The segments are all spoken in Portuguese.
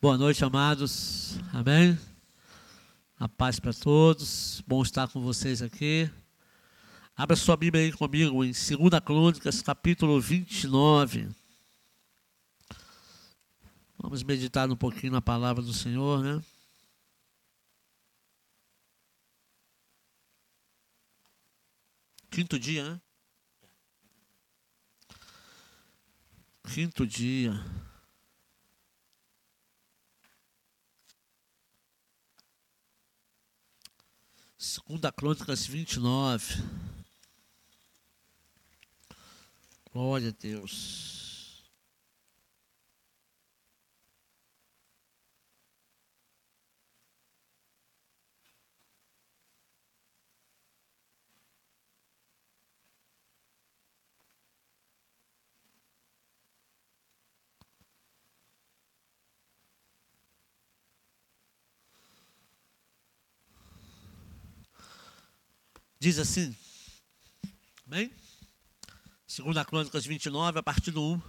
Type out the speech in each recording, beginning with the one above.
Boa noite, amados. Amém? A paz para todos. Bom estar com vocês aqui. Abra sua Bíblia aí comigo em 2 Crônicas, capítulo 29. Vamos meditar um pouquinho na palavra do Senhor, né? Quinto dia, né? Quinto dia. Segunda Crônicas 29. Glória a Deus. Diz assim, amém? Segunda Crônicas 29, a partir do 1.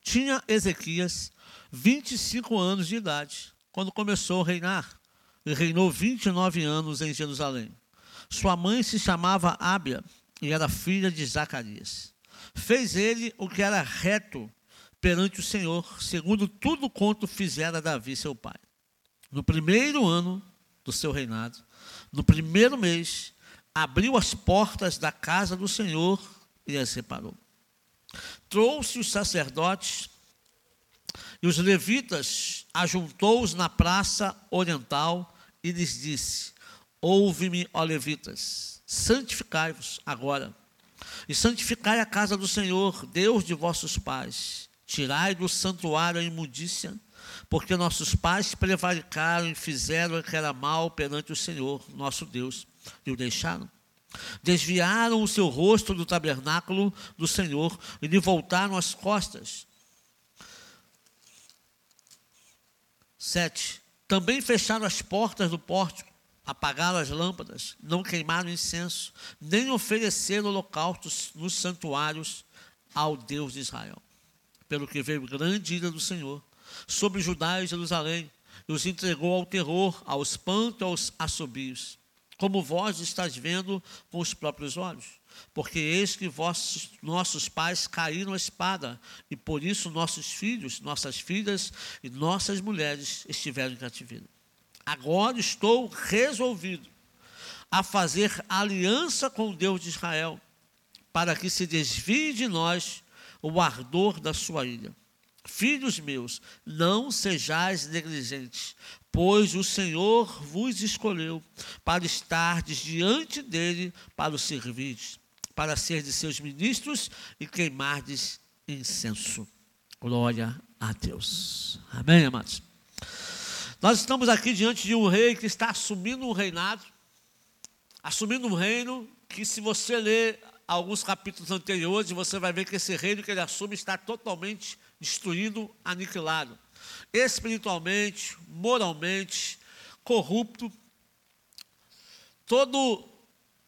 Tinha Ezequias 25 anos de idade, quando começou a reinar, e reinou 29 anos em Jerusalém. Sua mãe se chamava Ábia, e era filha de Zacarias. Fez ele o que era reto perante o Senhor, segundo tudo quanto fizera Davi, seu pai. No primeiro ano do seu reinado, no primeiro mês, abriu as portas da casa do Senhor e as separou. Trouxe os sacerdotes e os levitas, ajuntou-os na praça oriental e lhes disse: Ouve-me, ó levitas, santificai-vos agora, e santificai a casa do Senhor, Deus de vossos pais. Tirai do santuário a imundícia, porque nossos pais prevaricaram e fizeram o que era mal perante o Senhor, nosso Deus e o deixaram. Desviaram o seu rosto do tabernáculo do Senhor e lhe voltaram as costas. Sete. Também fecharam as portas do pórtico, apagaram as lâmpadas, não queimaram incenso, nem ofereceram holocaustos nos santuários ao Deus de Israel. Pelo que veio grande ira do Senhor sobre Judá e Jerusalém, e os entregou ao terror, ao espanto aos assobios como vós estás vendo com os próprios olhos. Porque eis que vossos, nossos pais caíram a espada, e por isso nossos filhos, nossas filhas e nossas mulheres estiveram em cativeiro. Agora estou resolvido a fazer aliança com o Deus de Israel, para que se desvie de nós o ardor da sua ilha. Filhos meus, não sejais negligentes, pois o Senhor vos escolheu para estardes diante dele para o servir, para ser de seus ministros e queimardes incenso. Glória a Deus. Amém, amados? Nós estamos aqui diante de um rei que está assumindo um reinado, assumindo um reino que, se você ler alguns capítulos anteriores, você vai ver que esse reino que ele assume está totalmente destruído, aniquilado. Espiritualmente, moralmente, corrupto, todo,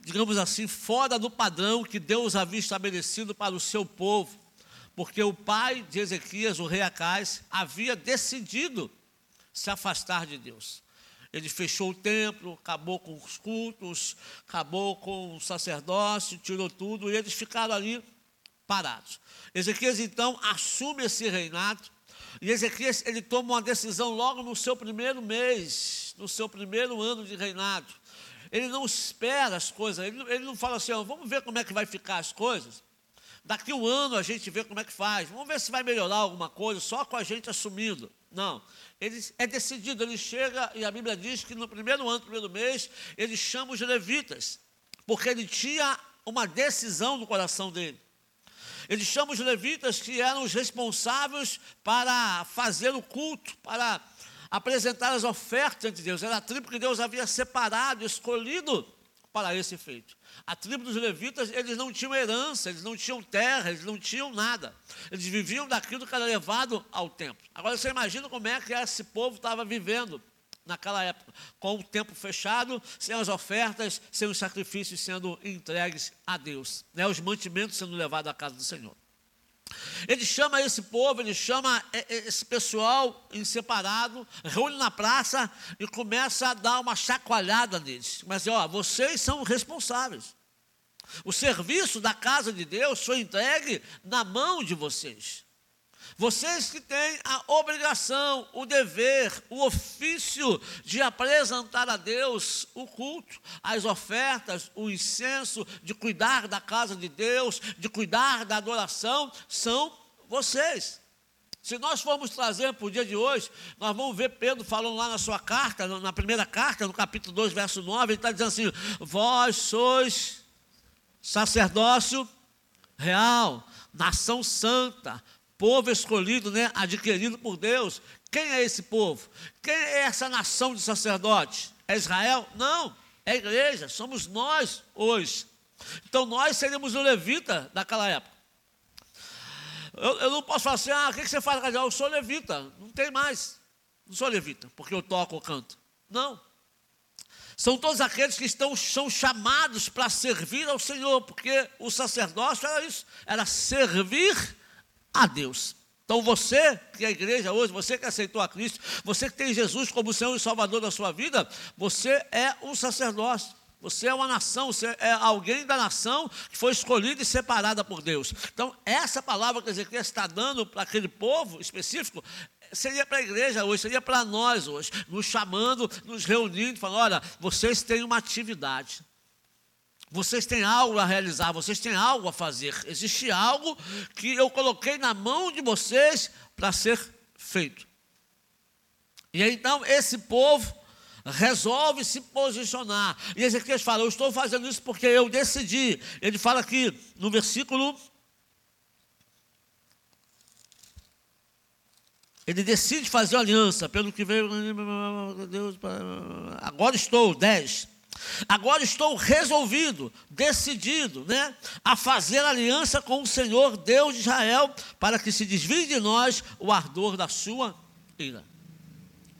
digamos assim, fora do padrão que Deus havia estabelecido para o seu povo, porque o pai de Ezequias, o rei Acais, havia decidido se afastar de Deus. Ele fechou o templo, acabou com os cultos, acabou com o sacerdócio, tirou tudo, e eles ficaram ali parados. Ezequias então assume esse reinado, e Ezequias, ele toma uma decisão logo no seu primeiro mês, no seu primeiro ano de reinado. Ele não espera as coisas, ele, ele não fala assim, ó, vamos ver como é que vai ficar as coisas. Daqui um ano a gente vê como é que faz, vamos ver se vai melhorar alguma coisa, só com a gente assumindo. Não, ele é decidido, ele chega, e a Bíblia diz que no primeiro ano, no primeiro mês, ele chama os levitas, porque ele tinha uma decisão no coração dele. Ele chama os levitas que eram os responsáveis para fazer o culto, para apresentar as ofertas ante Deus. Era a tribo que Deus havia separado, escolhido para esse feito. A tribo dos levitas, eles não tinham herança, eles não tinham terra, eles não tinham nada. Eles viviam daquilo que era levado ao templo. Agora você imagina como é que esse povo estava vivendo naquela época, com o tempo fechado, sem as ofertas, sem os sacrifícios sendo entregues a Deus, né? os mantimentos sendo levados à casa do Senhor. Ele chama esse povo, ele chama esse pessoal em separado, reúne na praça e começa a dar uma chacoalhada neles. Mas, ó, vocês são responsáveis. O serviço da casa de Deus foi entregue na mão de vocês. Vocês que têm a obrigação, o dever, o ofício de apresentar a Deus o culto, as ofertas, o incenso, de cuidar da casa de Deus, de cuidar da adoração, são vocês. Se nós formos trazer para o dia de hoje, nós vamos ver Pedro falando lá na sua carta, na primeira carta, no capítulo 2, verso 9, ele está dizendo assim: Vós sois sacerdócio real, nação santa, povo escolhido, né, adquirido por Deus. Quem é esse povo? Quem é essa nação de sacerdotes? É Israel? Não, é a igreja, somos nós hoje. Então nós seríamos o levita daquela época. Eu, eu não posso falar assim, ah, o que, você faz? Eu sou levita, não tem mais. Não sou levita, porque eu toco ou canto. Não. São todos aqueles que estão, são chamados para servir ao Senhor, porque o sacerdócio era isso, era servir a Deus. Então você, que é a igreja hoje, você que aceitou a Cristo, você que tem Jesus como Senhor e Salvador da sua vida, você é um sacerdócio. Você é uma nação, você é alguém da nação que foi escolhida e separada por Deus. Então, essa palavra que Ezequiel está dando para aquele povo específico, seria para a igreja hoje, seria para nós hoje, nos chamando, nos reunindo, falando: olha, vocês têm uma atividade. Vocês têm algo a realizar, vocês têm algo a fazer. Existe algo que eu coloquei na mão de vocês para ser feito. E então esse povo resolve se posicionar. E Ezequiel fala: Eu estou fazendo isso porque eu decidi. Ele fala aqui no versículo. Ele decide fazer aliança, pelo que veio. Deus, agora estou, 10. Agora estou resolvido, decidido, né, a fazer aliança com o Senhor Deus de Israel, para que se desvie de nós o ardor da sua ira.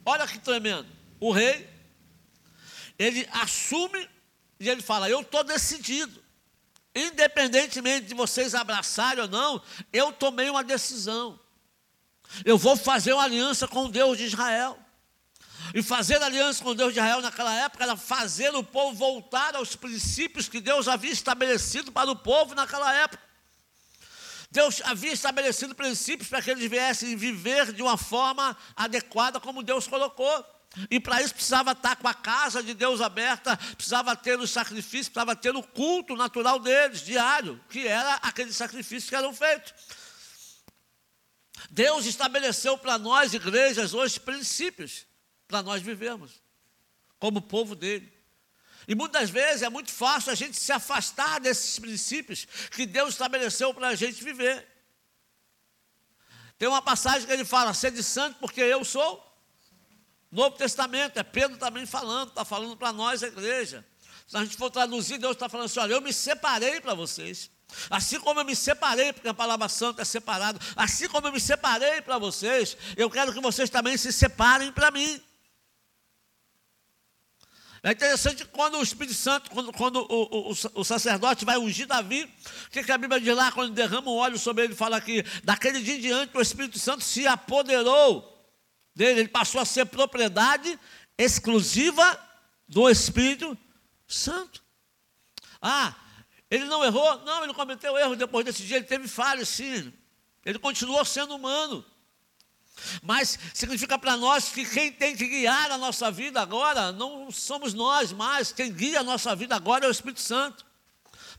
Olha que tremendo. O rei, ele assume e ele fala: Eu estou decidido. Independentemente de vocês abraçarem ou não, eu tomei uma decisão. Eu vou fazer uma aliança com o Deus de Israel. E fazer aliança com Deus de Israel naquela época era fazer o povo voltar aos princípios que Deus havia estabelecido para o povo naquela época. Deus havia estabelecido princípios para que eles viessem viver de uma forma adequada como Deus colocou. E para isso precisava estar com a casa de Deus aberta, precisava ter os sacrifícios, precisava ter o culto natural deles, diário, que era aqueles sacrifícios que eram feitos. Deus estabeleceu para nós, igrejas, hoje, princípios para nós vivermos, como povo dele. E muitas vezes é muito fácil a gente se afastar desses princípios que Deus estabeleceu para a gente viver. Tem uma passagem que ele fala: sede santo, porque eu sou. Novo Testamento, é Pedro também falando, está falando para nós, a igreja. Se a gente for traduzir, Deus está falando assim: olha, eu me separei para vocês. Assim como eu me separei, porque a palavra santa é separado, assim como eu me separei para vocês, eu quero que vocês também se separem para mim. É interessante quando o Espírito Santo, quando, quando o, o, o, sacerdote vai ungir Davi, o que, que, a Bíblia diz lá, quando derrama o óleo sobre ele, fala que daquele dia em diante o Espírito Santo se apoderou dele, ele passou a ser propriedade exclusiva do Espírito Santo. Ah, ele não errou? Não, ele cometeu erro depois desse dia, ele teve falhas, sim. Ele continuou sendo humano. Mas significa para nós que quem tem que guiar a nossa vida agora não somos nós mais, quem guia a nossa vida agora é o Espírito Santo.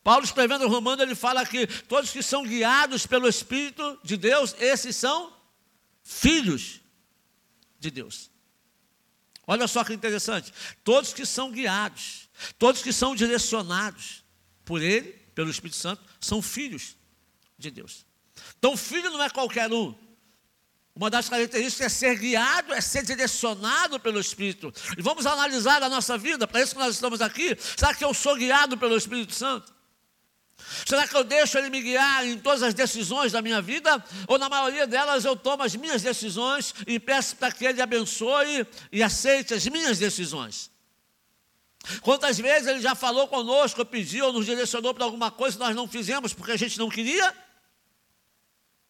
Paulo escrevendo o Romano, ele fala que todos que são guiados pelo Espírito de Deus, esses são filhos de Deus. Olha só que interessante. Todos que são guiados, todos que são direcionados por Ele, pelo Espírito Santo, são filhos de Deus. Então, filho não é qualquer um. Uma das características é ser guiado, é ser direcionado pelo Espírito. E vamos analisar a nossa vida, para isso que nós estamos aqui. Será que eu sou guiado pelo Espírito Santo? Será que eu deixo Ele me guiar em todas as decisões da minha vida? Ou na maioria delas eu tomo as minhas decisões e peço para que Ele abençoe e aceite as minhas decisões? Quantas vezes Ele já falou conosco, pediu ou nos direcionou para alguma coisa que nós não fizemos porque a gente não queria?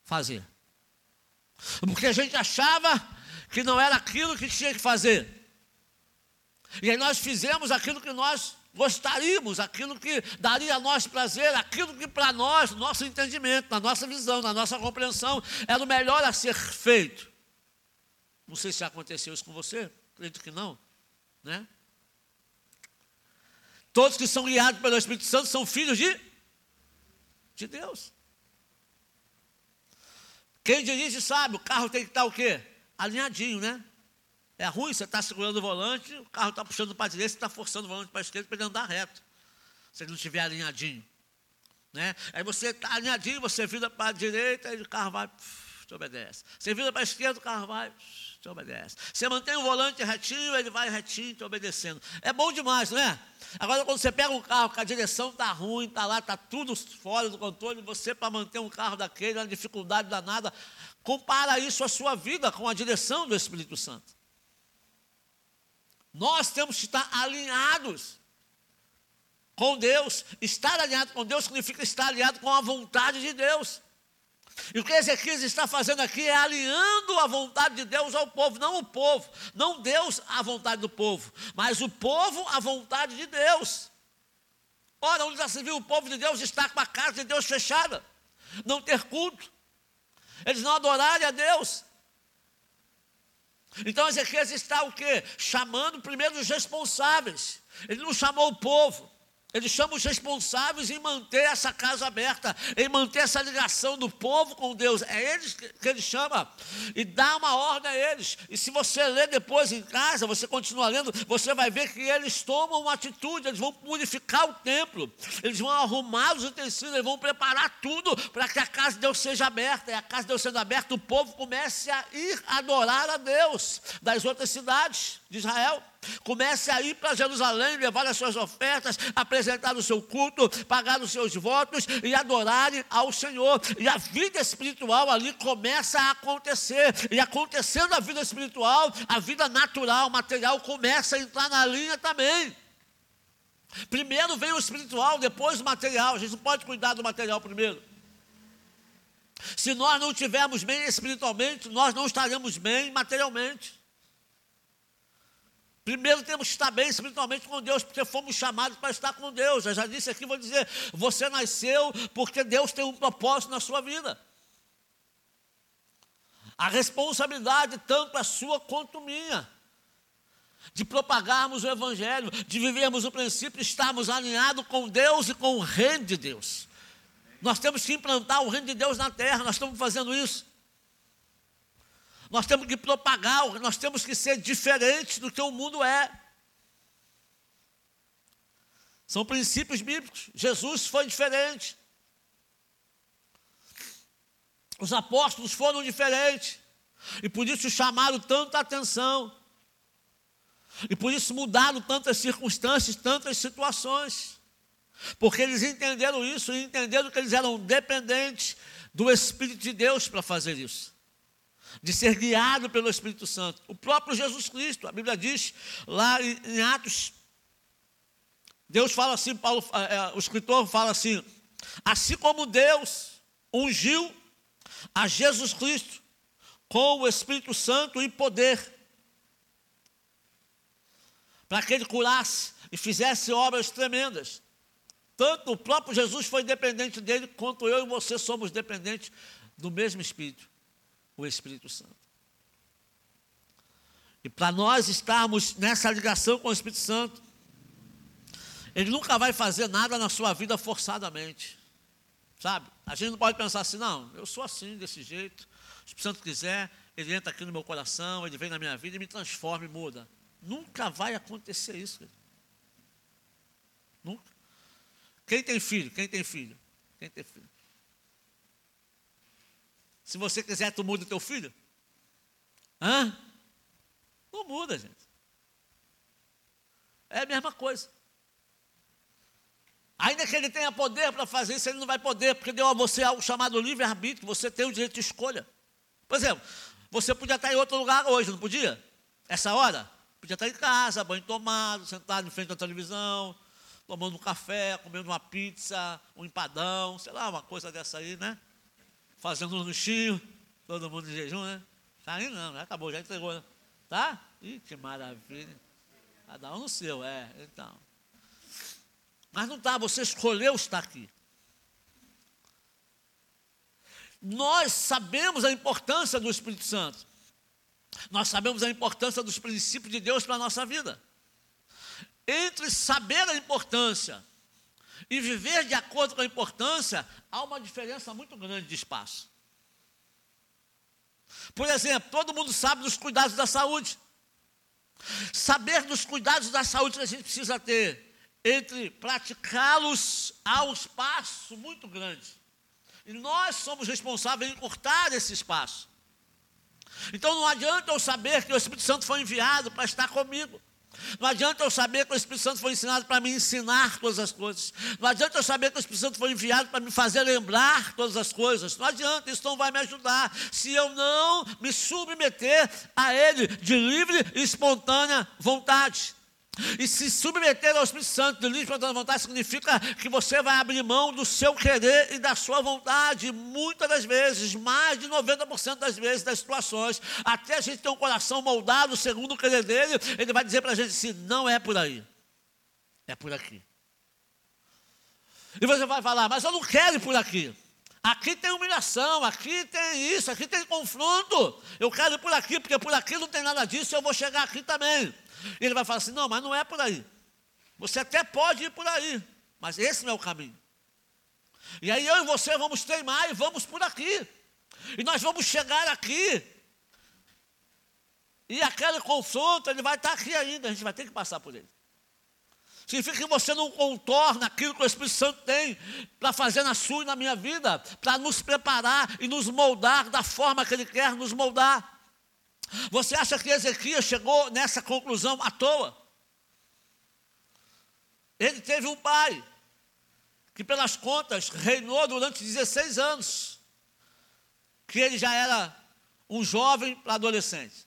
fazer. Porque a gente achava que não era aquilo que tinha que fazer. E aí nós fizemos aquilo que nós gostaríamos, aquilo que daria a nós prazer, aquilo que para nós, nosso entendimento, na nossa visão, na nossa compreensão, era o melhor a ser feito. Não sei se aconteceu isso com você, acredito que não, né? Todos que são guiados pelo Espírito Santo são filhos de, de Deus. Quem dirige sabe, o carro tem que estar o quê? Alinhadinho, né? É ruim, você está segurando o volante, o carro está puxando para a direita, você está forçando o volante para a esquerda para ele andar reto. Se ele não estiver alinhadinho. Né? Aí você está alinhadinho, você vira para a direita e o carro vai, te obedece. Você vira para a esquerda, o carro vai, te obedece. Você mantém o volante retinho, ele vai retinho, te obedecendo. É bom demais, não é? Agora, quando você pega um carro que a direção está ruim, está lá, está tudo fora do controle, você, para manter um carro daquele, é uma dificuldade danada, compara isso à sua vida com a direção do Espírito Santo. Nós temos que estar alinhados com Deus. Estar alinhado com Deus significa estar alinhado com a vontade de Deus. E o que Ezequias está fazendo aqui é alinhando a vontade de Deus ao povo, não o povo, não Deus à vontade do povo, mas o povo à vontade de Deus. Ora, onde já se viu o povo de Deus estar com a casa de Deus fechada, não ter culto, eles não adorarem a Deus. Então Ezequias está o quê? Chamando primeiro os responsáveis. Ele não chamou o povo. Ele chama os responsáveis em manter essa casa aberta, em manter essa ligação do povo com Deus. É eles que ele chama e dá uma ordem a eles. E se você ler depois em casa, você continua lendo, você vai ver que eles tomam uma atitude, eles vão purificar o templo, eles vão arrumar os utensílios, eles vão preparar tudo para que a casa de Deus seja aberta. E a casa de Deus sendo aberta, o povo comece a ir adorar a Deus das outras cidades de Israel. Comece a ir para Jerusalém, levar as suas ofertas, apresentar o seu culto, pagar os seus votos e adorarem ao Senhor. E a vida espiritual ali começa a acontecer. E acontecendo a vida espiritual, a vida natural, material, começa a entrar na linha também. Primeiro vem o espiritual, depois o material. A gente não pode cuidar do material primeiro. Se nós não estivermos bem espiritualmente, nós não estaremos bem materialmente. Primeiro temos que estar bem espiritualmente com Deus, porque fomos chamados para estar com Deus. Eu já disse aqui, vou dizer: você nasceu porque Deus tem um propósito na sua vida. A responsabilidade, tanto a sua quanto minha, de propagarmos o Evangelho, de vivermos o princípio, estarmos alinhados com Deus e com o reino de Deus. Nós temos que implantar o reino de Deus na terra, nós estamos fazendo isso. Nós temos que propagar, nós temos que ser diferentes do que o mundo é. São princípios bíblicos. Jesus foi diferente. Os apóstolos foram diferentes. E por isso chamaram tanta atenção. E por isso mudaram tantas circunstâncias, tantas situações. Porque eles entenderam isso e entenderam que eles eram dependentes do Espírito de Deus para fazer isso de ser guiado pelo Espírito Santo. O próprio Jesus Cristo, a Bíblia diz lá em Atos, Deus fala assim, Paulo, é, é, o escritor fala assim: assim como Deus ungiu a Jesus Cristo com o Espírito Santo e poder, para que ele curasse e fizesse obras tremendas. Tanto o próprio Jesus foi dependente dele, quanto eu e você somos dependentes do mesmo Espírito o Espírito Santo. E para nós estarmos nessa ligação com o Espírito Santo, ele nunca vai fazer nada na sua vida forçadamente. Sabe? A gente não pode pensar assim, não, eu sou assim, desse jeito. Se o Espírito Santo quiser, ele entra aqui no meu coração, ele vem na minha vida e me transforma e muda. Nunca vai acontecer isso. Nunca. Quem tem filho? Quem tem filho? Quem tem filho? Se você quiser, tu muda o teu filho? Hã? Não muda, gente. É a mesma coisa. Ainda que ele tenha poder para fazer isso, ele não vai poder, porque deu a você algo chamado livre-arbítrio, você tem o direito de escolha. Por exemplo, você podia estar em outro lugar hoje, não podia? Essa hora? Podia estar em casa, banho tomado, sentado em frente à televisão, tomando um café, comendo uma pizza, um empadão, sei lá, uma coisa dessa aí, né? Fazendo um lanchinho, todo mundo em jejum, né? Tá aí não, já acabou, já entregou, né? Tá? Ih, que maravilha. Cada um no seu, é, então. Mas não tá, você escolheu estar aqui. Nós sabemos a importância do Espírito Santo. Nós sabemos a importância dos princípios de Deus para a nossa vida. Entre saber a importância e viver de acordo com a importância, há uma diferença muito grande de espaço. Por exemplo, todo mundo sabe dos cuidados da saúde. Saber dos cuidados da saúde que a gente precisa ter entre praticá-los há um espaço muito grande. E nós somos responsáveis em cortar esse espaço. Então não adianta eu saber que o Espírito Santo foi enviado para estar comigo. Não adianta eu saber que o Espírito Santo foi ensinado para me ensinar todas as coisas. Não adianta eu saber que o Espírito Santo foi enviado para me fazer lembrar todas as coisas. Não adianta, isso não vai me ajudar. Se eu não me submeter a Ele de livre e espontânea vontade. E se submeter ao Espírito Santo de livre e vontade significa que você vai abrir mão do seu querer e da sua vontade, muitas das vezes, mais de 90% das vezes, das situações, até a gente ter um coração moldado segundo o querer dele, ele vai dizer para a gente assim: não é por aí, é por aqui. E você vai falar, mas eu não quero ir por aqui. Aqui tem humilhação, aqui tem isso, aqui tem confronto. Eu quero ir por aqui, porque por aqui não tem nada disso, eu vou chegar aqui também. E ele vai falar assim: não, mas não é por aí. Você até pode ir por aí, mas esse não é o caminho. E aí eu e você vamos teimar e vamos por aqui. E nós vamos chegar aqui. E aquele confronto, ele vai estar aqui ainda, a gente vai ter que passar por ele. Significa que você não contorna aquilo que o Espírito Santo tem para fazer na sua e na minha vida, para nos preparar e nos moldar da forma que Ele quer nos moldar. Você acha que Ezequias chegou nessa conclusão à toa? Ele teve um pai que, pelas contas, reinou durante 16 anos, que ele já era um jovem para adolescente.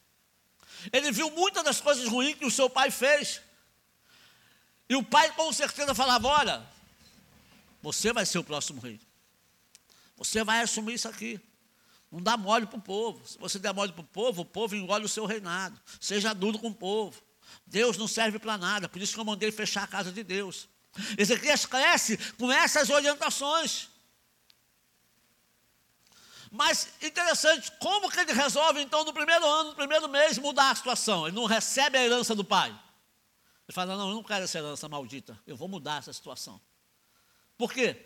Ele viu muitas das coisas ruins que o seu pai fez. E o pai com certeza falava: Olha, você vai ser o próximo rei. Você vai assumir isso aqui. Não dá mole para o povo. Se você der mole para o povo, o povo engole o seu reinado. Seja duro com o povo. Deus não serve para nada. Por isso que eu mandei fechar a casa de Deus. Ezequias cresce com essas orientações. Mas interessante, como que ele resolve então no primeiro ano, no primeiro mês, mudar a situação? Ele não recebe a herança do pai. Ele fala: Não, eu não quero essa herança maldita, eu vou mudar essa situação. Por quê?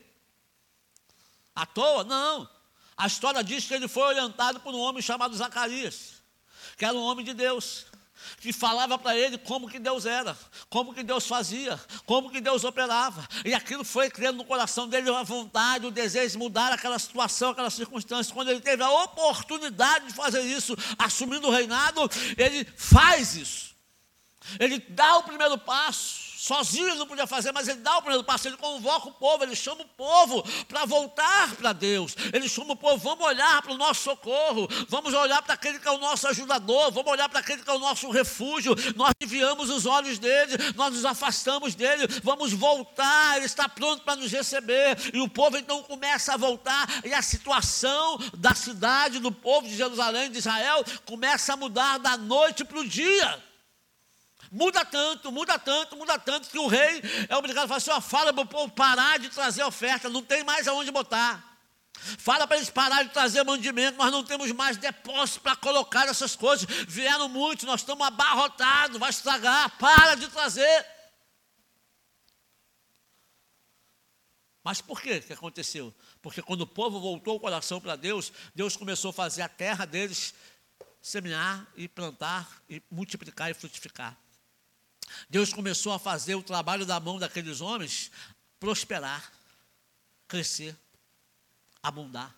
À toa? Não. A história diz que ele foi orientado por um homem chamado Zacarias, que era um homem de Deus, que falava para ele como que Deus era, como que Deus fazia, como que Deus operava. E aquilo foi criando no coração dele uma vontade, o um desejo de mudar aquela situação, aquela circunstância. Quando ele teve a oportunidade de fazer isso, assumindo o reinado, ele faz isso. Ele dá o primeiro passo. Sozinho ele não podia fazer, mas ele dá o primeiro passo, ele convoca o povo, ele chama o povo para voltar para Deus. Ele chama o povo, vamos olhar para o nosso socorro, vamos olhar para aquele que é o nosso ajudador, vamos olhar para aquele que é o nosso refúgio. Nós enviamos os olhos dele, nós nos afastamos dele, vamos voltar, ele está pronto para nos receber. E o povo então começa a voltar, e a situação da cidade, do povo de Jerusalém, de Israel, começa a mudar da noite para o dia. Muda tanto, muda tanto, muda tanto, que o rei é obrigado a falar assim: ó, fala para o povo parar de trazer oferta, não tem mais aonde botar. Fala para eles pararem de trazer mandimento, nós não temos mais depósito para colocar essas coisas. Vieram muitos, nós estamos abarrotados, vai estragar, para de trazer. Mas por que que aconteceu? Porque quando o povo voltou o coração para Deus, Deus começou a fazer a terra deles semear e plantar e multiplicar e frutificar. Deus começou a fazer o trabalho da mão daqueles homens prosperar, crescer, abundar.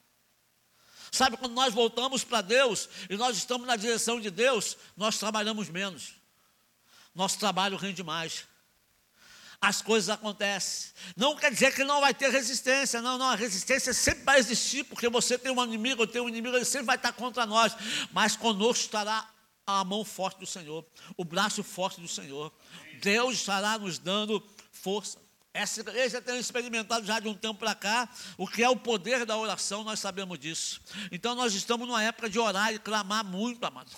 Sabe, quando nós voltamos para Deus e nós estamos na direção de Deus, nós trabalhamos menos. Nosso trabalho rende mais. As coisas acontecem. Não quer dizer que não vai ter resistência. Não, não, a resistência sempre vai existir, porque você tem um inimigo, eu tenho um inimigo, ele sempre vai estar contra nós. Mas conosco estará a mão forte do Senhor, o braço forte do Senhor. Deus estará nos dando força. Essa igreja tem experimentado já de um tempo para cá o que é o poder da oração, nós sabemos disso. Então nós estamos numa época de orar e clamar muito, amado.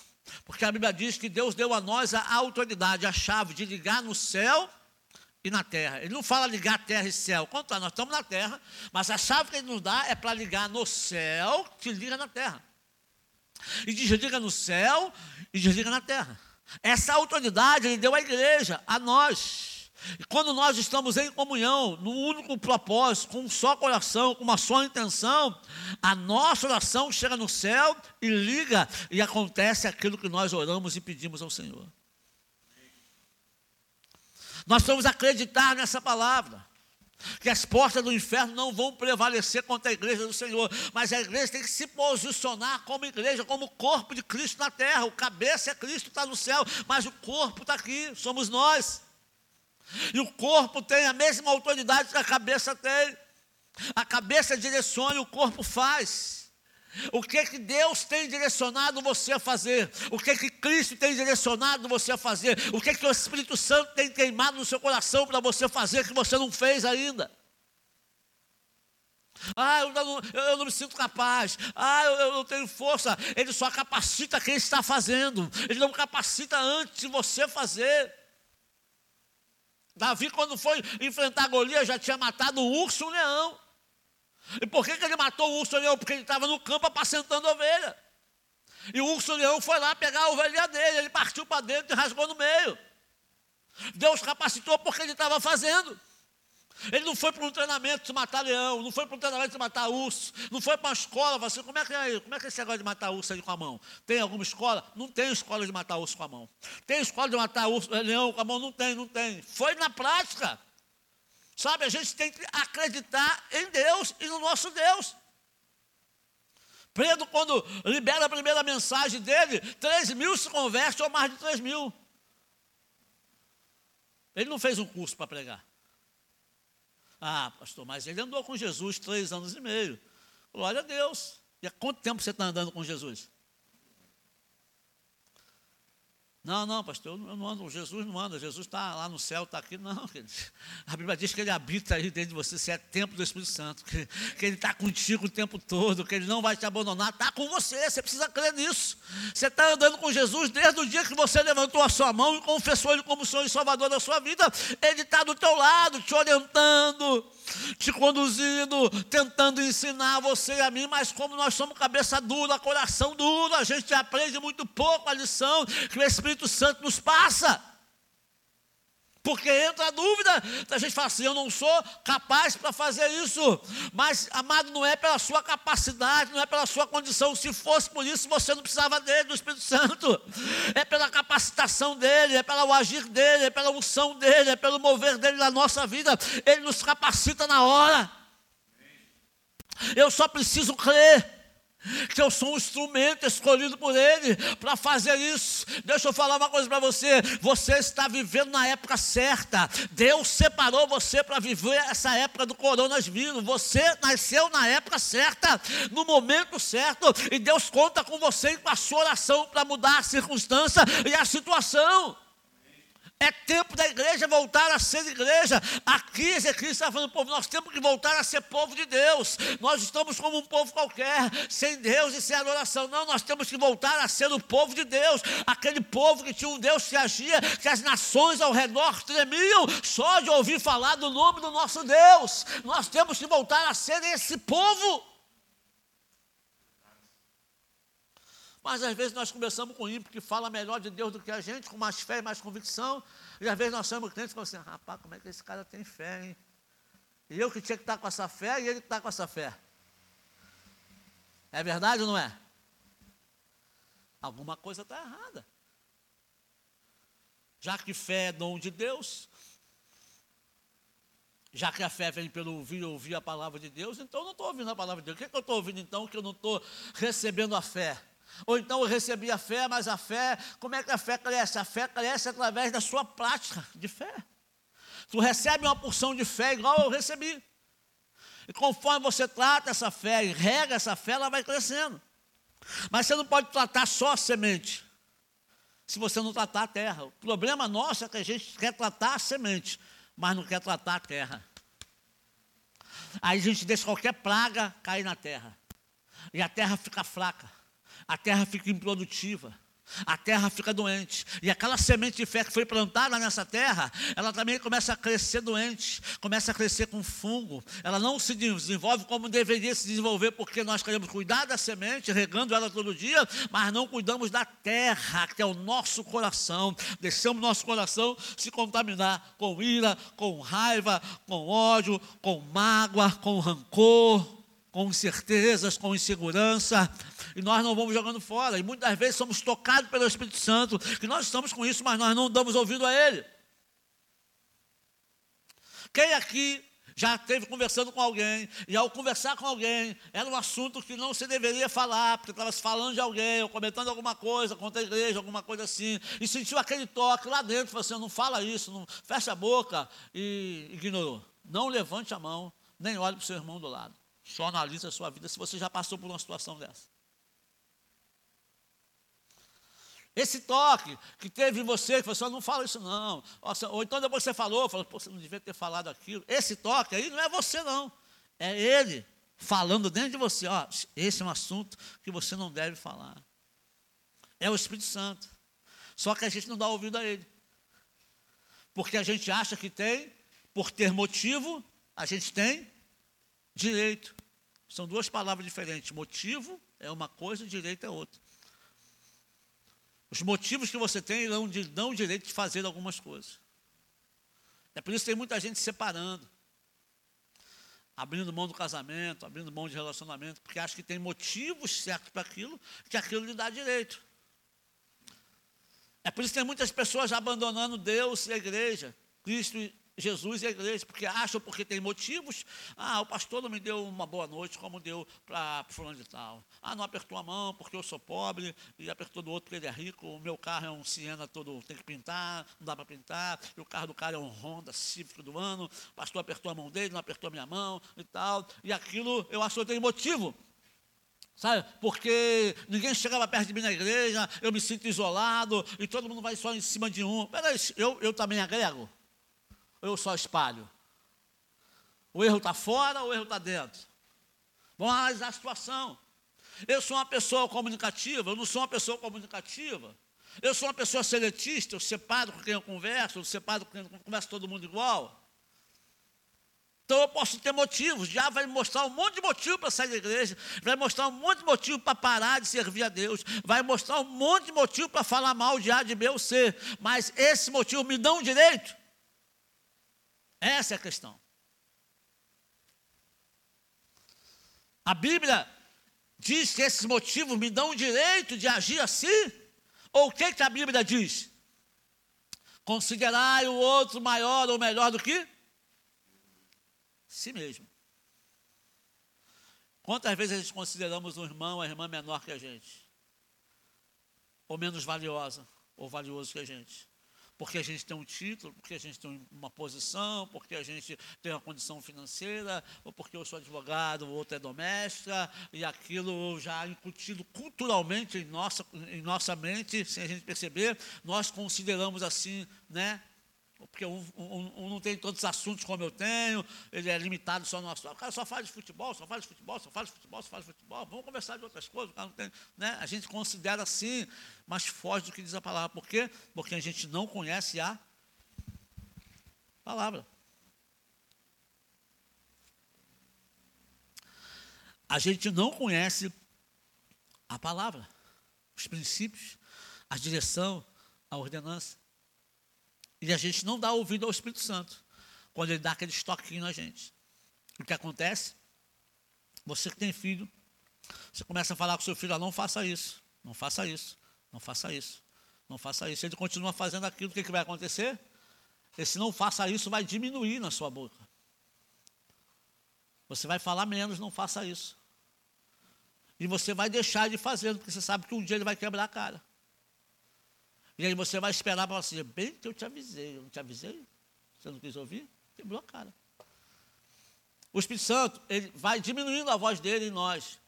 Porque a Bíblia diz que Deus deu a nós a autoridade, a chave de ligar no céu e na terra. Ele não fala ligar terra e céu. Quanto nós estamos na terra, mas a chave que ele nos dá é para ligar no céu, que liga na terra. E desliga no céu e desliga na terra. Essa autoridade ele deu à igreja, a nós. E quando nós estamos em comunhão, num único propósito, com um só coração, com uma só intenção, a nossa oração chega no céu e liga, e acontece aquilo que nós oramos e pedimos ao Senhor. Nós vamos acreditar nessa palavra. Que as portas do inferno não vão prevalecer contra a igreja do Senhor, mas a igreja tem que se posicionar como igreja, como corpo de Cristo na terra. O cabeça é Cristo, está no céu, mas o corpo está aqui, somos nós. E o corpo tem a mesma autoridade que a cabeça tem. A cabeça direciona e o corpo faz. O que que Deus tem direcionado você a fazer? O que que Cristo tem direcionado você a fazer? O que que o Espírito Santo tem queimado no seu coração para você fazer que você não fez ainda? Ah, eu não, eu não me sinto capaz. Ah, eu, eu, não tenho força. Ele só capacita quem está fazendo. Ele não capacita antes de você fazer. Davi, quando foi enfrentar Golias, já tinha matado um urso e um leão. E por que, que ele matou o urso e o leão? Porque ele estava no campo apacentando ovelha. E o urso e o leão foi lá pegar a ovelha dele. Ele partiu para dentro e rasgou no meio. Deus capacitou porque ele estava fazendo. Ele não foi para um treinamento de matar leão, não foi para um treinamento de matar urso, não foi para uma escola, assim, como é que é, como é que é esse negócio de matar urso aí com a mão? Tem alguma escola? Não tem escola de matar urso com a mão. Tem escola de matar urso, leão com a mão? Não tem, não tem. Foi na prática. Sabe, a gente tem que acreditar em Deus e no nosso Deus. Pedro, quando libera a primeira mensagem dele, 3 mil se converte ou mais de 3 mil. Ele não fez um curso para pregar. Ah, pastor, mas ele andou com Jesus três anos e meio. Glória a Deus. E há quanto tempo você está andando com Jesus? Não, não, pastor, eu não ando, Jesus não anda, Jesus está lá no céu, está aqui. Não, a Bíblia diz que ele habita aí dentro de você, você é templo do Espírito Santo, que, que ele está contigo o tempo todo, que ele não vai te abandonar, está com você, você precisa crer nisso. Você está andando com Jesus desde o dia que você levantou a sua mão e confessou Ele como Senhor e Salvador da sua vida. Ele está do teu lado, te orientando, te conduzindo, tentando ensinar você e a mim, mas como nós somos cabeça dura, coração duro, a gente aprende muito pouco a lição que o Espírito Santo nos passa. Porque entra a dúvida, a gente fala assim: eu não sou capaz para fazer isso. Mas, amado, não é pela sua capacidade, não é pela sua condição. Se fosse por isso, você não precisava dele, do Espírito Santo. É pela capacitação dele, é pelo agir dele, é pela unção dele, é pelo mover dele na nossa vida. Ele nos capacita na hora. Eu só preciso crer que eu sou um instrumento escolhido por Ele para fazer isso. Deixa eu falar uma coisa para você: você está vivendo na época certa. Deus separou você para viver essa época do coronavírus. Você nasceu na época certa, no momento certo, e Deus conta com você e com a sua oração para mudar a circunstância e a situação. É tempo da igreja voltar a ser igreja. Aqui, Ezequiel está falando, povo, nós temos que voltar a ser povo de Deus. Nós estamos como um povo qualquer, sem Deus e sem adoração. Não, nós temos que voltar a ser o povo de Deus. Aquele povo que tinha um Deus que agia, que as nações ao redor tremiam só de ouvir falar do nome do nosso Deus. Nós temos que voltar a ser esse povo. Mas às vezes nós começamos com ímpio que fala melhor de Deus do que a gente, com mais fé mais convicção. E às vezes nós somos crentes e falamos assim, rapaz, como é que esse cara tem fé, hein? E eu que tinha que estar com essa fé e ele que está com essa fé. É verdade ou não é? Alguma coisa está errada. Já que fé é dom de Deus, já que a fé vem pelo ouvir ouvir a palavra de Deus, então eu não estou ouvindo a palavra de Deus. O que, é que eu estou ouvindo então que eu não estou recebendo a fé? Ou então eu recebi a fé, mas a fé, como é que a fé cresce? A fé cresce através da sua prática de fé. Tu recebe uma porção de fé igual eu recebi. E conforme você trata essa fé e rega essa fé, ela vai crescendo. Mas você não pode tratar só a semente, se você não tratar a terra. O problema nosso é que a gente quer tratar a semente, mas não quer tratar a terra. Aí a gente deixa qualquer praga cair na terra. E a terra fica fraca. A terra fica improdutiva a terra fica doente. E aquela semente de fé que foi plantada nessa terra, ela também começa a crescer doente, começa a crescer com fungo. Ela não se desenvolve como deveria se desenvolver, porque nós queremos cuidar da semente, regando ela todo dia, mas não cuidamos da terra, que é o nosso coração. Deixamos nosso coração se contaminar com ira, com raiva, com ódio, com mágoa, com rancor com incertezas, com insegurança, e nós não vamos jogando fora. E muitas vezes somos tocados pelo Espírito Santo, que nós estamos com isso, mas nós não damos ouvido a Ele. Quem aqui já esteve conversando com alguém, e ao conversar com alguém, era um assunto que não se deveria falar, porque estava se falando de alguém, ou comentando alguma coisa contra a igreja, alguma coisa assim, e sentiu aquele toque lá dentro, falou assim, não fala isso, não fecha a boca, e ignorou. Não levante a mão, nem olhe para o seu irmão do lado. Só analise a sua vida se você já passou por uma situação dessa. Esse toque que teve em você, que você não fala isso não. Ou então depois você falou, falou, você não devia ter falado aquilo. Esse toque aí não é você não. É ele falando dentro de você. Ó, esse é um assunto que você não deve falar. É o Espírito Santo. Só que a gente não dá ouvido a ele. Porque a gente acha que tem, por ter motivo, a gente tem direito. São duas palavras diferentes. Motivo é uma coisa, direito é outra. Os motivos que você tem não dão o direito de fazer algumas coisas. É por isso que tem muita gente separando. Abrindo mão do casamento, abrindo mão de relacionamento, porque acha que tem motivos certos para aquilo, que aquilo lhe dá direito. É por isso que tem muitas pessoas abandonando Deus e a igreja, Cristo Jesus e a igreja, porque acham, porque tem motivos. Ah, o pastor não me deu uma boa noite, como deu para fulano de tal. Ah, não apertou a mão porque eu sou pobre, e apertou do outro porque ele é rico. O meu carro é um Siena todo, tem que pintar, não dá para pintar. E o carro do cara é um Honda Civic do ano. O pastor apertou a mão dele, não apertou a minha mão e tal. E aquilo eu acho que tem motivo. Sabe? Porque ninguém chegava perto de mim na igreja, eu me sinto isolado, e todo mundo vai só em cima de um. Peraí, eu, eu também agrego? Eu só espalho? O erro está fora ou o erro está dentro? Vamos analisar a situação. Eu sou uma pessoa comunicativa, eu não sou uma pessoa comunicativa. Eu sou uma pessoa seletista, eu separo com quem eu converso, eu separo com quem eu converso todo mundo igual. Então eu posso ter motivos. Já vai mostrar um monte de motivo para sair da igreja, vai mostrar um monte de motivo para parar de servir a Deus, vai mostrar um monte de motivo para falar mal de A, de B ou C. Mas esse motivo me dá um direito essa é a questão. A Bíblia diz que esses motivos me dão o direito de agir assim? Ou o que, que a Bíblia diz? Considerai o outro maior ou melhor do que si mesmo. Quantas vezes a gente consideramos um irmão, a irmã menor que a gente? Ou menos valiosa, ou valioso que a gente? Porque a gente tem um título, porque a gente tem uma posição, porque a gente tem uma condição financeira, ou porque eu sou advogado, o outro é doméstica, e aquilo já incutido culturalmente em nossa, em nossa mente, sem a gente perceber, nós consideramos assim, né, porque um, um, um, não tem tantos assuntos como eu tenho, ele é limitado só no assunto. O cara só fala de futebol, só fala de futebol, só fala de futebol, só fala de futebol. Vamos conversar de outras coisas. Tem, né? A gente considera assim, mas foge do que diz a palavra. Por quê? Porque a gente não conhece a palavra. A gente não conhece a palavra, os princípios, a direção, a ordenança. E a gente não dá ouvido ao Espírito Santo quando ele dá aquele estoquinho na gente. O que acontece? Você que tem filho, você começa a falar com seu filho, ah, não faça isso, não faça isso, não faça isso, não faça isso. Ele continua fazendo aquilo, o que, que vai acontecer? Esse não faça isso vai diminuir na sua boca. Você vai falar menos, não faça isso. E você vai deixar de fazer, porque você sabe que um dia ele vai quebrar a cara. E aí você vai esperar para você dizer, bem que eu te avisei, eu não te avisei? Você não quis ouvir? Quebrou a cara. O Espírito Santo, ele vai diminuindo a voz dele em nós.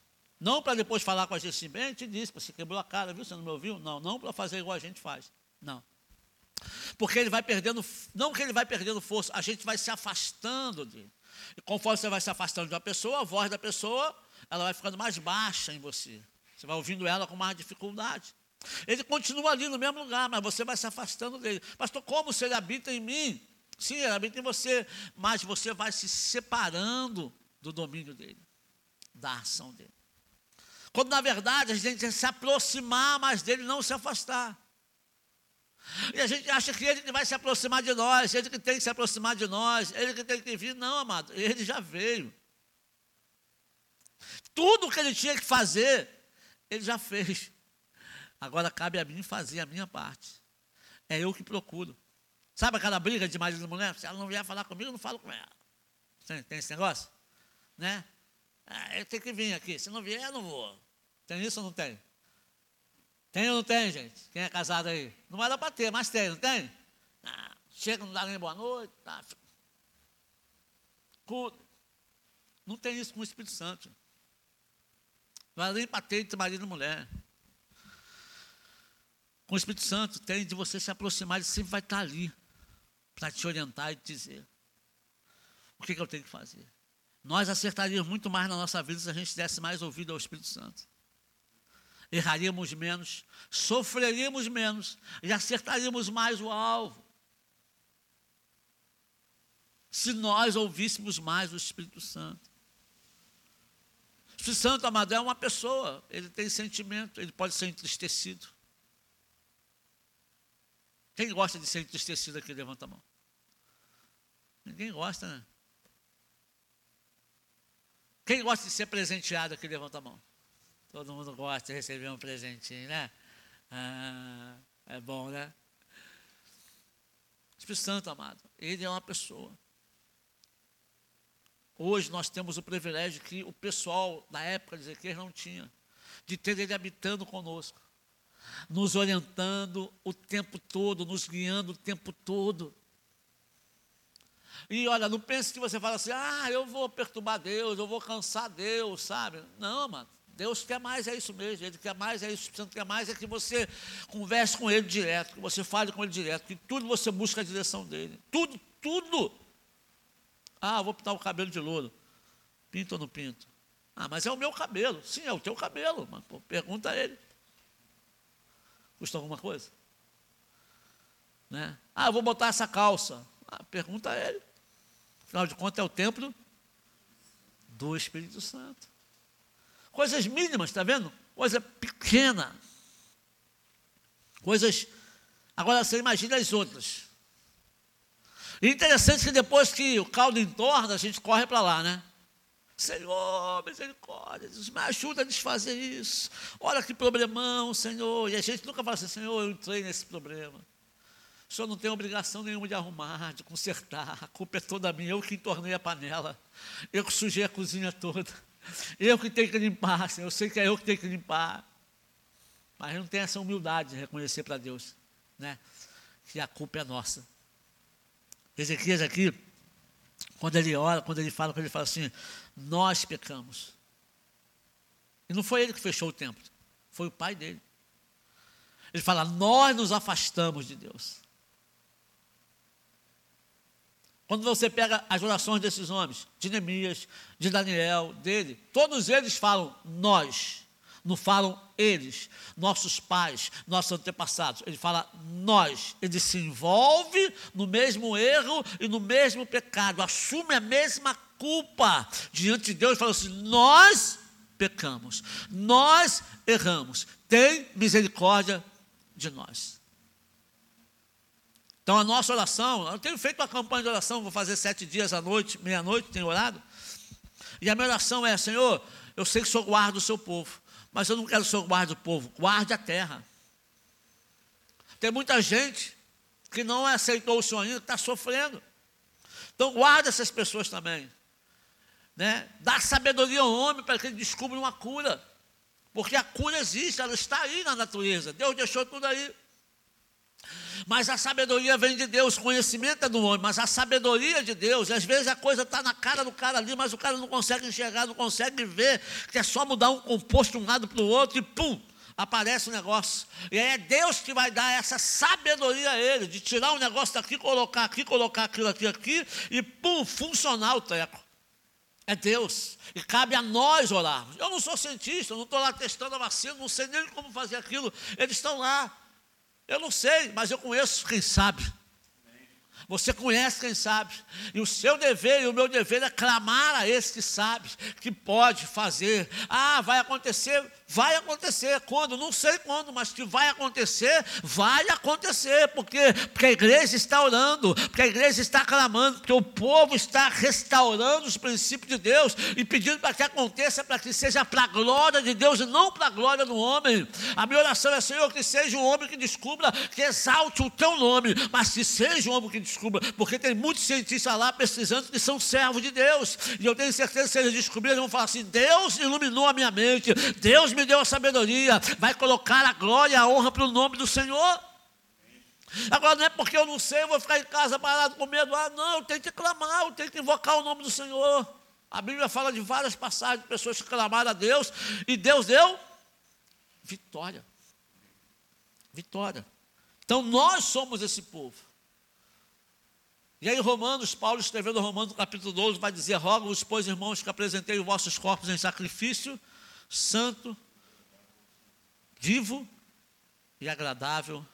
Não para depois falar com a gente assim, bem, te disse, você quebrou a cara, viu? Você não me ouviu? Não, não para fazer igual a gente faz. Não. Porque ele vai perdendo, não que ele vai perdendo força, a gente vai se afastando dele. E conforme você vai se afastando de uma pessoa, a voz da pessoa, ela vai ficando mais baixa em você. Você vai ouvindo ela com mais dificuldade. Ele continua ali no mesmo lugar, mas você vai se afastando dele. Pastor, como se ele habita em mim? Sim, ele habita em você, mas você vai se separando do domínio dele, da ação dele. Quando na verdade a gente tem que se aproximar mais dele, não se afastar. E a gente acha que ele que vai se aproximar de nós, ele que tem que se aproximar de nós, ele que tem que vir. Não, amado, ele já veio. Tudo que ele tinha que fazer, ele já fez. Agora cabe a mim fazer a minha parte. É eu que procuro. Sabe aquela briga de marido e mulher? Se ela não vier falar comigo, eu não falo com ela. Tem, tem esse negócio? Né? Ah, eu tenho que vir aqui. Se não vier, eu não vou. Tem isso ou não tem? Tem ou não tem, gente? Quem é casado aí? Não vai dar para ter, mas tem, não tem? Ah, chega, não dá nem boa noite. Tá. Não tem isso com o Espírito Santo. Não vai nem para ter entre marido e mulher. Com o Espírito Santo, tem de você se aproximar, ele sempre vai estar ali para te orientar e te dizer o que, que eu tenho que fazer. Nós acertaríamos muito mais na nossa vida se a gente desse mais ouvido ao Espírito Santo. Erraríamos menos, sofreríamos menos e acertaríamos mais o alvo. Se nós ouvíssemos mais o Espírito Santo. O Espírito Santo, amado, é uma pessoa, ele tem sentimento, ele pode ser entristecido. Quem gosta de ser entristecido aqui, levanta a mão. Ninguém gosta, né? Quem gosta de ser presenteado aqui, levanta a mão. Todo mundo gosta de receber um presentinho, né? Ah, é bom, né? Espírito Santo, amado, ele é uma pessoa. Hoje nós temos o privilégio que o pessoal da época de Ezequiel não tinha, de ter ele habitando conosco, nos orientando o tempo todo, nos guiando o tempo todo. E olha, não pense que você fala assim, ah, eu vou perturbar Deus, eu vou cansar Deus, sabe? Não, mano. Deus quer mais, é isso mesmo. Ele quer mais, é isso. O Santo quer mais, é que você converse com Ele direto, que você fale com Ele direto, que tudo você busca a direção dEle. Tudo, tudo. Ah, vou pintar o cabelo de louro. Pinto ou não pinto? Ah, mas é o meu cabelo. Sim, é o teu cabelo. Mas, pô, pergunta a ele. Custa alguma coisa? Né? Ah, vou botar essa calça. Ah, pergunta a ele. Afinal de contas, é o templo do Espírito Santo. Coisas mínimas, está vendo? Coisa pequena. Coisas. Agora você imagina as outras. E interessante que depois que o caldo entorna, a gente corre para lá, né? Senhor, misericórdia, me ajuda a desfazer isso. Olha que problemão, Senhor. E a gente nunca fala assim, Senhor, eu entrei nesse problema. O senhor não tem obrigação nenhuma de arrumar, de consertar. A culpa é toda minha. Eu que entornei a panela. Eu que sujei a cozinha toda. Eu que tenho que limpar. Eu sei que é eu que tenho que limpar. Mas não tem essa humildade de reconhecer para Deus, né? Que a culpa é nossa. Ezequias aqui, quando ele ora, quando ele fala, quando ele fala assim, nós pecamos. E não foi ele que fechou o templo, foi o pai dele. Ele fala, nós nos afastamos de Deus. Quando você pega as orações desses homens, de Neemias, de Daniel, dele, todos eles falam nós, não falam eles, nossos pais, nossos antepassados. Ele fala nós. Ele se envolve no mesmo erro e no mesmo pecado, assume a mesma culpa diante de Deus e fala assim: nós pecamos, nós erramos, tem misericórdia de nós. Então a nossa oração, eu tenho feito uma campanha de oração, vou fazer sete dias à noite, meia-noite, tenho orado. E a minha oração é, Senhor, eu sei que o Senhor guarda o seu povo, mas eu não quero que o Senhor guarde o povo, guarde a terra. Tem muita gente que não aceitou o Senhor ainda, está sofrendo. Então guarda essas pessoas também. Né? Dá sabedoria ao homem para que ele descubra uma cura. Porque a cura existe, ela está aí na natureza. Deus deixou tudo aí. Mas a sabedoria vem de Deus, conhecimento é do homem, mas a sabedoria de Deus, às vezes a coisa está na cara do cara ali, mas o cara não consegue enxergar, não consegue ver, que é só mudar um composto de um lado para o outro e pum, aparece o um negócio. E aí é Deus que vai dar essa sabedoria a ele, de tirar um negócio daqui, colocar aqui, colocar aquilo aqui, aqui, e pum, funcionar o treco. É Deus. E cabe a nós orarmos. Eu não sou cientista, não estou lá testando a vacina, não sei nem como fazer aquilo. Eles estão lá. Eu não sei, mas eu conheço quem sabe. Você conhece quem sabe. E o seu dever e o meu dever é clamar a esse que sabe, que pode fazer. Ah, vai acontecer Vai acontecer quando? Não sei quando, mas que vai acontecer, vai acontecer, porque, porque a igreja está orando, porque a igreja está clamando, porque o povo está restaurando os princípios de Deus e pedindo para que aconteça, para que seja para a glória de Deus e não para a glória do homem. A minha oração é, Senhor, que seja o homem que descubra, que exalte o teu nome, mas que seja o homem que descubra, porque tem muitos cientistas lá pesquisando que são servos de Deus, e eu tenho certeza que se eles descobrirem, vão falar assim: Deus iluminou a minha mente, Deus me deu a sabedoria, vai colocar a glória e a honra para o nome do Senhor. Agora não é porque eu não sei, eu vou ficar em casa parado com medo. Ah, não, eu tenho que clamar, eu tenho que invocar o nome do Senhor. A Bíblia fala de várias passagens de pessoas que clamaram a Deus e Deus deu vitória. Vitória. Então nós somos esse povo. E aí, Romanos, Paulo escrevendo Romanos, no capítulo 12, vai dizer: Rogo-vos, pois, irmãos, que apresentei os vossos corpos em sacrifício santo, vivo e agradável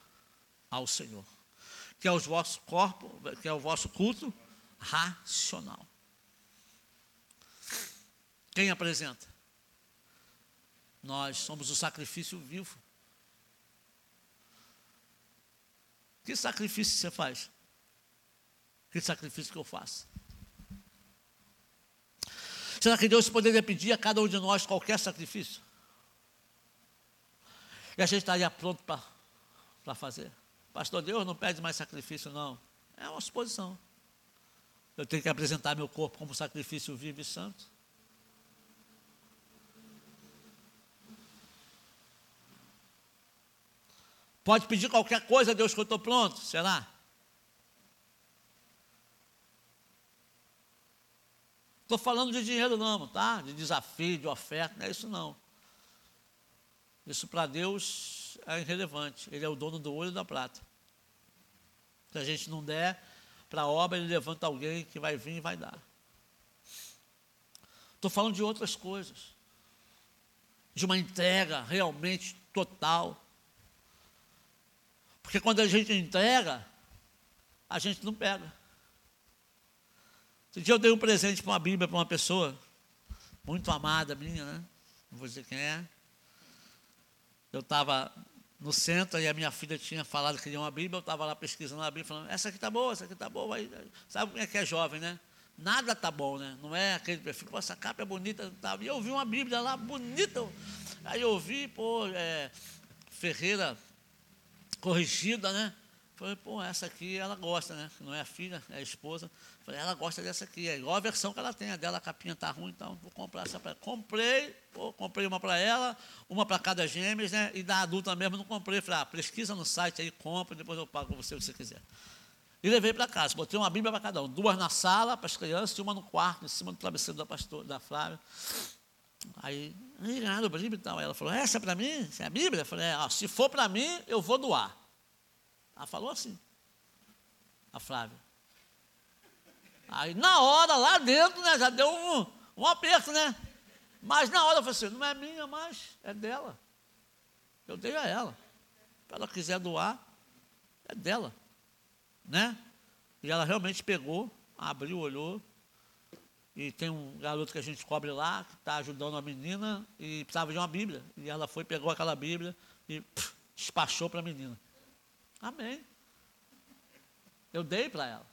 ao Senhor, que é o vosso corpo, que é o vosso culto racional. Quem apresenta? Nós somos o sacrifício vivo. Que sacrifício você faz? Que sacrifício que eu faço? Será que Deus poderia pedir a cada um de nós qualquer sacrifício? E a gente estaria pronto para fazer. Pastor, Deus não pede mais sacrifício, não. É uma suposição. Eu tenho que apresentar meu corpo como sacrifício vivo e santo. Pode pedir qualquer coisa Deus que eu estou pronto, será? Estou falando de dinheiro não, tá? De desafio, de oferta, não é isso não. Isso para Deus é irrelevante. Ele é o dono do e da prata. Se a gente não der para a obra, ele levanta alguém que vai vir e vai dar. Estou falando de outras coisas. De uma entrega realmente total. Porque quando a gente entrega, a gente não pega. Esse dia eu dei um presente para uma Bíblia para uma pessoa, muito amada minha, né? Não vou dizer quem é. Eu estava no centro e a minha filha tinha falado que queria uma Bíblia, eu estava lá pesquisando a Bíblia, falando, essa aqui está boa, essa aqui está boa. Aí, sabe como é que é jovem, né? Nada está bom, né? Não é aquele perfil, pô, essa capa é bonita. Tá. E eu vi uma Bíblia lá, bonita. Aí eu vi, pô, é, Ferreira corrigida, né? Falei, pô, essa aqui ela gosta, né? Não é a filha, é a esposa. Falei, ela gosta dessa aqui. É igual a versão que ela tem. A dela, a capinha está ruim, então vou comprar essa para ela. Comprei, pô, comprei uma para ela, uma para cada gêmeas, né? E da adulta mesmo não comprei. Falei, ah, pesquisa no site aí, compra, depois eu pago você o que você quiser. E levei para casa. Botei uma Bíblia para cada um. Duas na sala para as crianças e uma no quarto, em cima do travesseiro da, pastor, da Flávia. Aí, ganharam a Bíblia e tal. Ela falou, essa é para mim? Essa é a Bíblia? Eu falei, é, ó, se for para mim, eu vou doar. Ela falou assim, a Flávia. Aí na hora, lá dentro, né, já deu um, um aperto, né? Mas na hora eu falei assim, não é minha, mas é dela. Eu dei a ela. Se ela quiser doar, é dela. Né? E ela realmente pegou, abriu, olhou. E tem um garoto que a gente cobre lá, que está ajudando a menina e precisava de uma Bíblia. E ela foi, pegou aquela Bíblia e pff, despachou para a menina. Amém. Eu dei para ela.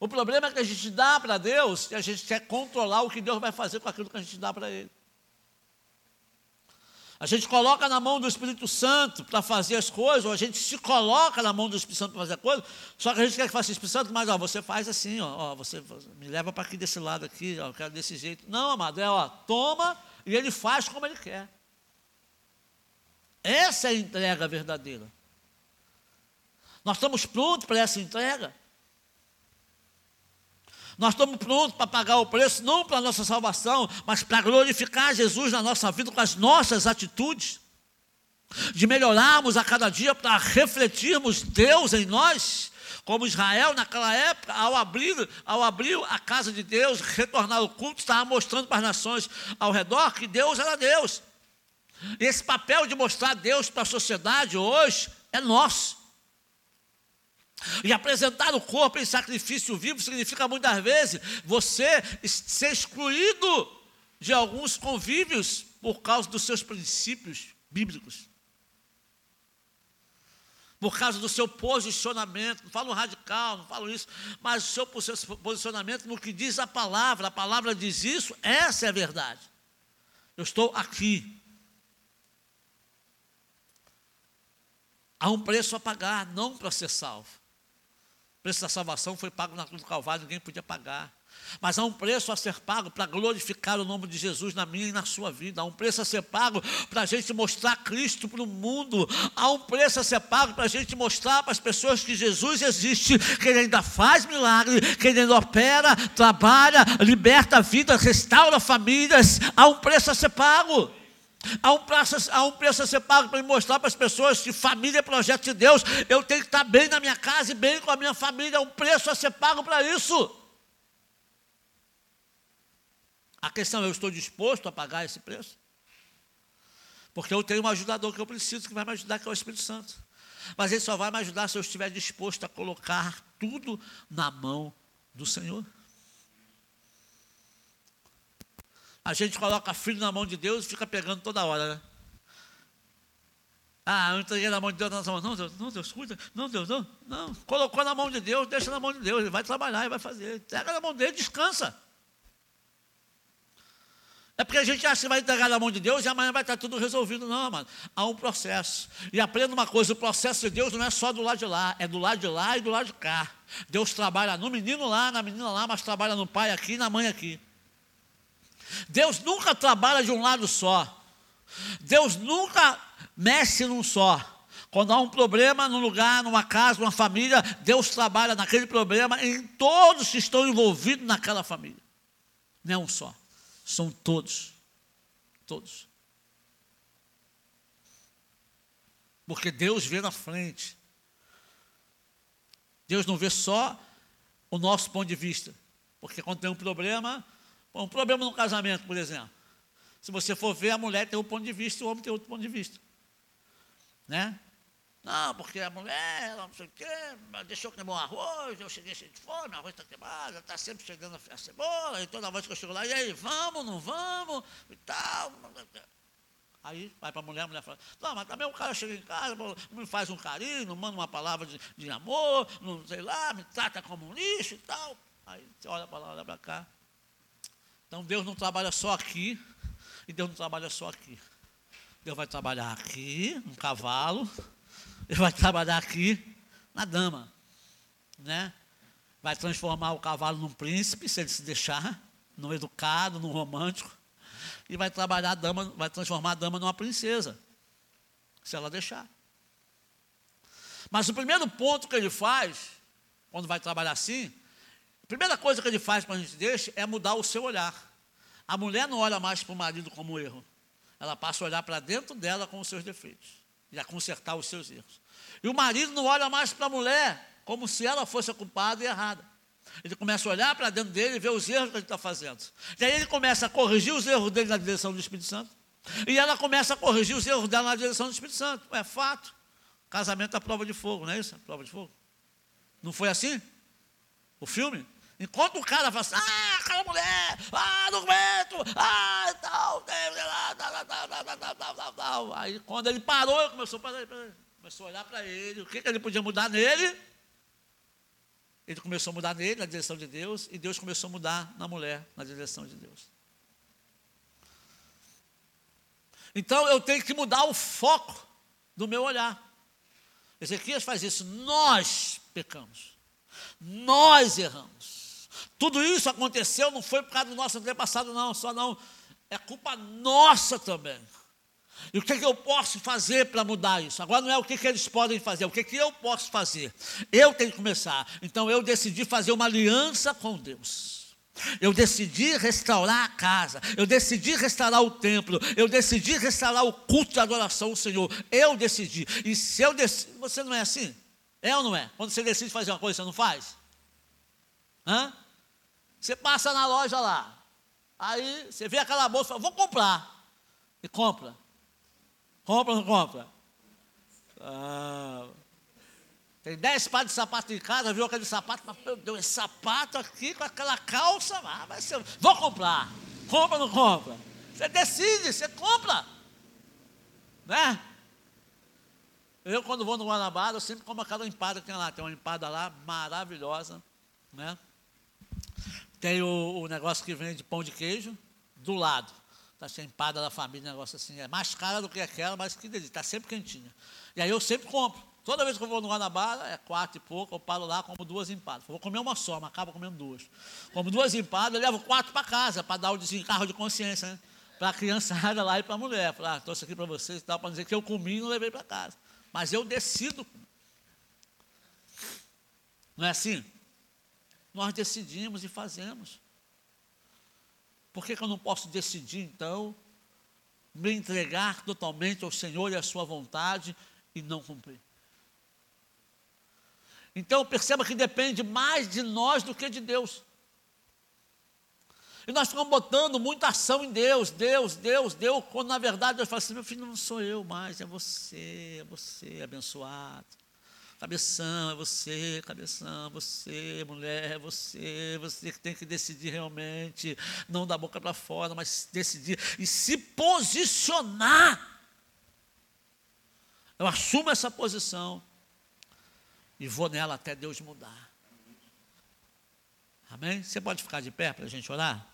O problema é que a gente dá para Deus e a gente quer controlar o que Deus vai fazer com aquilo que a gente dá para Ele. A gente coloca na mão do Espírito Santo para fazer as coisas, ou a gente se coloca na mão do Espírito Santo para fazer a coisa, só que a gente quer que faça o Espírito Santo, mas ó, você faz assim, ó, ó você me leva para aqui desse lado aqui, ó, eu quero desse jeito. Não, amado, é ó, toma e ele faz como ele quer. Essa é a entrega verdadeira. Nós estamos prontos para essa entrega. Nós estamos prontos para pagar o preço, não para a nossa salvação, mas para glorificar Jesus na nossa vida com as nossas atitudes, de melhorarmos a cada dia para refletirmos Deus em nós, Como Israel, naquela época, ao abrir, ao abrir a casa de Deus, retornar o culto, estava mostrando para as nações ao redor que Deus era Deus. E esse papel de mostrar Deus para a sociedade hoje é nosso. E apresentar o corpo em sacrifício vivo significa muitas vezes você ser excluído de alguns convívios por causa dos seus princípios bíblicos. Por causa do seu posicionamento, não falo radical, não falo isso, mas o seu posicionamento no que diz a palavra, a palavra diz isso, essa é a verdade. Eu estou aqui. Há um preço a pagar, não para ser salvo. O preço da salvação foi pago na cruz do Calvário, ninguém podia pagar. Mas há um preço a ser pago para glorificar o nome de Jesus na minha e na sua vida. Há um preço a ser pago para a gente mostrar Cristo para o mundo. Há um preço a ser pago para a gente mostrar para as pessoas que Jesus existe, que Ele ainda faz milagre, que Ele ainda opera, trabalha, liberta vidas, restaura famílias. Há um preço a ser pago. Há um, preço, há um preço a ser pago para mostrar para as pessoas que família é projeto de Deus. Eu tenho que estar bem na minha casa e bem com a minha família. Há um preço a ser pago para isso. A questão é: eu estou disposto a pagar esse preço? Porque eu tenho um ajudador que eu preciso, que vai me ajudar, que é o Espírito Santo. Mas ele só vai me ajudar se eu estiver disposto a colocar tudo na mão do Senhor. A gente coloca filho na mão de Deus e fica pegando toda hora, né? Ah, eu entreguei na mão de Deus, não, Deus, não, Deus, cuida, não, Deus, não, não. Colocou na mão de Deus, deixa na mão de Deus, ele vai trabalhar, ele vai fazer. Pega na mão dele, descansa. É porque a gente acha que vai entregar na mão de Deus e amanhã vai estar tudo resolvido. Não, mano. Há um processo. E aprenda uma coisa: o processo de Deus não é só do lado de lá, é do lado de lá e do lado de cá. Deus trabalha no menino lá, na menina lá, mas trabalha no pai aqui e na mãe aqui. Deus nunca trabalha de um lado só. Deus nunca mexe num só. Quando há um problema num lugar, numa casa, numa família, Deus trabalha naquele problema em todos que estão envolvidos naquela família. Não é um só. São todos. Todos. Porque Deus vê na frente. Deus não vê só o nosso ponto de vista. Porque quando tem um problema, um problema no casamento, por exemplo. Se você for ver, a mulher tem um ponto de vista e o homem tem outro ponto de vista. Né? Não, porque a mulher, ela não sei o quê, deixou queimar o arroz, eu cheguei cheio de fome, o arroz está queimado, está sempre chegando a cebola, e toda vez que eu chego lá, e aí, vamos, não vamos, e tal. Aí vai para a mulher, a mulher fala, não, mas também o cara chega em casa, me faz um carinho, manda uma palavra de, de amor, não sei lá, me trata como um lixo e tal. Aí você olha para lá, olha para cá. Então Deus não trabalha só aqui, e Deus não trabalha só aqui. Deus vai trabalhar aqui, no cavalo, ele vai trabalhar aqui na dama, né? Vai transformar o cavalo num príncipe, se ele se deixar, no educado, no romântico, e vai trabalhar a dama, vai transformar a dama numa princesa, se ela deixar. Mas o primeiro ponto que ele faz, quando vai trabalhar assim, primeira coisa que ele faz para a gente deixar é mudar o seu olhar. A mulher não olha mais para o marido como erro, ela passa a olhar para dentro dela com os seus defeitos e a consertar os seus erros. E o marido não olha mais para a mulher como se ela fosse a culpada e errada. Ele começa a olhar para dentro dele e ver os erros que ele está fazendo. E aí ele começa a corrigir os erros dele na direção do Espírito Santo. E ela começa a corrigir os erros dela na direção do Espírito Santo. É fato. Casamento é prova de fogo, não é isso? Prova de fogo. Não foi assim? O filme? Enquanto o cara fala assim, ah, aquela mulher, ah, não aguento, ah, tal, tal, tal. Aí quando ele parou, começou, peraí, começou a olhar para ele, o que, que ele podia mudar nele? Ele começou a mudar nele, na direção de Deus, e Deus começou a mudar na mulher, na direção de Deus. Então eu tenho que mudar o foco do meu olhar. Ezequias faz isso, nós pecamos, nós erramos. Tudo isso aconteceu, não foi por causa do nosso antepassado, não, só não. É culpa nossa também. E o que, que eu posso fazer para mudar isso? Agora não é o que, que eles podem fazer, é o que, que eu posso fazer. Eu tenho que começar. Então eu decidi fazer uma aliança com Deus. Eu decidi restaurar a casa, eu decidi restaurar o templo, eu decidi restaurar o culto de adoração ao Senhor. Eu decidi. E se eu decidi, você não é assim? É ou não é? Quando você decide fazer uma coisa, você não faz? Hã? Você passa na loja lá. Aí você vê aquela bolsa fala, vou comprar. E compra. Compra ou não compra? Ah, tem dez pares de sapato em casa, viu aquele sapato, mas meu Deus, esse sapato aqui com aquela calça, ah, vai ser, vou comprar. Compra ou não compra? Você decide, você compra. Né? Eu, quando vou no Guanabara, eu sempre como aquela empada que tem lá. Tem uma empada lá maravilhosa. Né? Tem o, o negócio que vende pão de queijo do lado. Está sem empada da família, negócio assim. É mais cara do que aquela, mas que delícia. Está sempre quentinha. E aí eu sempre compro. Toda vez que eu vou no Guanabara, é quatro e pouco, eu paro lá, como duas empadas. Vou comer uma só, mas acabo comendo duas. Como duas empadas, eu levo quatro para casa, para dar o desencargo de consciência, né? Para a criançada lá e para a mulher. Falar, ah, trouxe aqui para vocês e tal, para dizer que eu comi e não levei para casa. Mas eu decido. Não é assim? Nós decidimos e fazemos. Por que, que eu não posso decidir, então, me entregar totalmente ao Senhor e à Sua vontade e não cumprir? Então perceba que depende mais de nós do que de Deus. E nós ficamos botando muita ação em Deus, Deus, Deus, Deus, quando na verdade Deus fala assim: meu filho, não sou eu mais, é você, é você, abençoado. Cabeção, é você, cabeção, você, mulher, é você, você que tem que decidir realmente, não da boca para fora, mas decidir e se posicionar. Eu assumo essa posição e vou nela até Deus mudar. Amém? Você pode ficar de pé para a gente orar?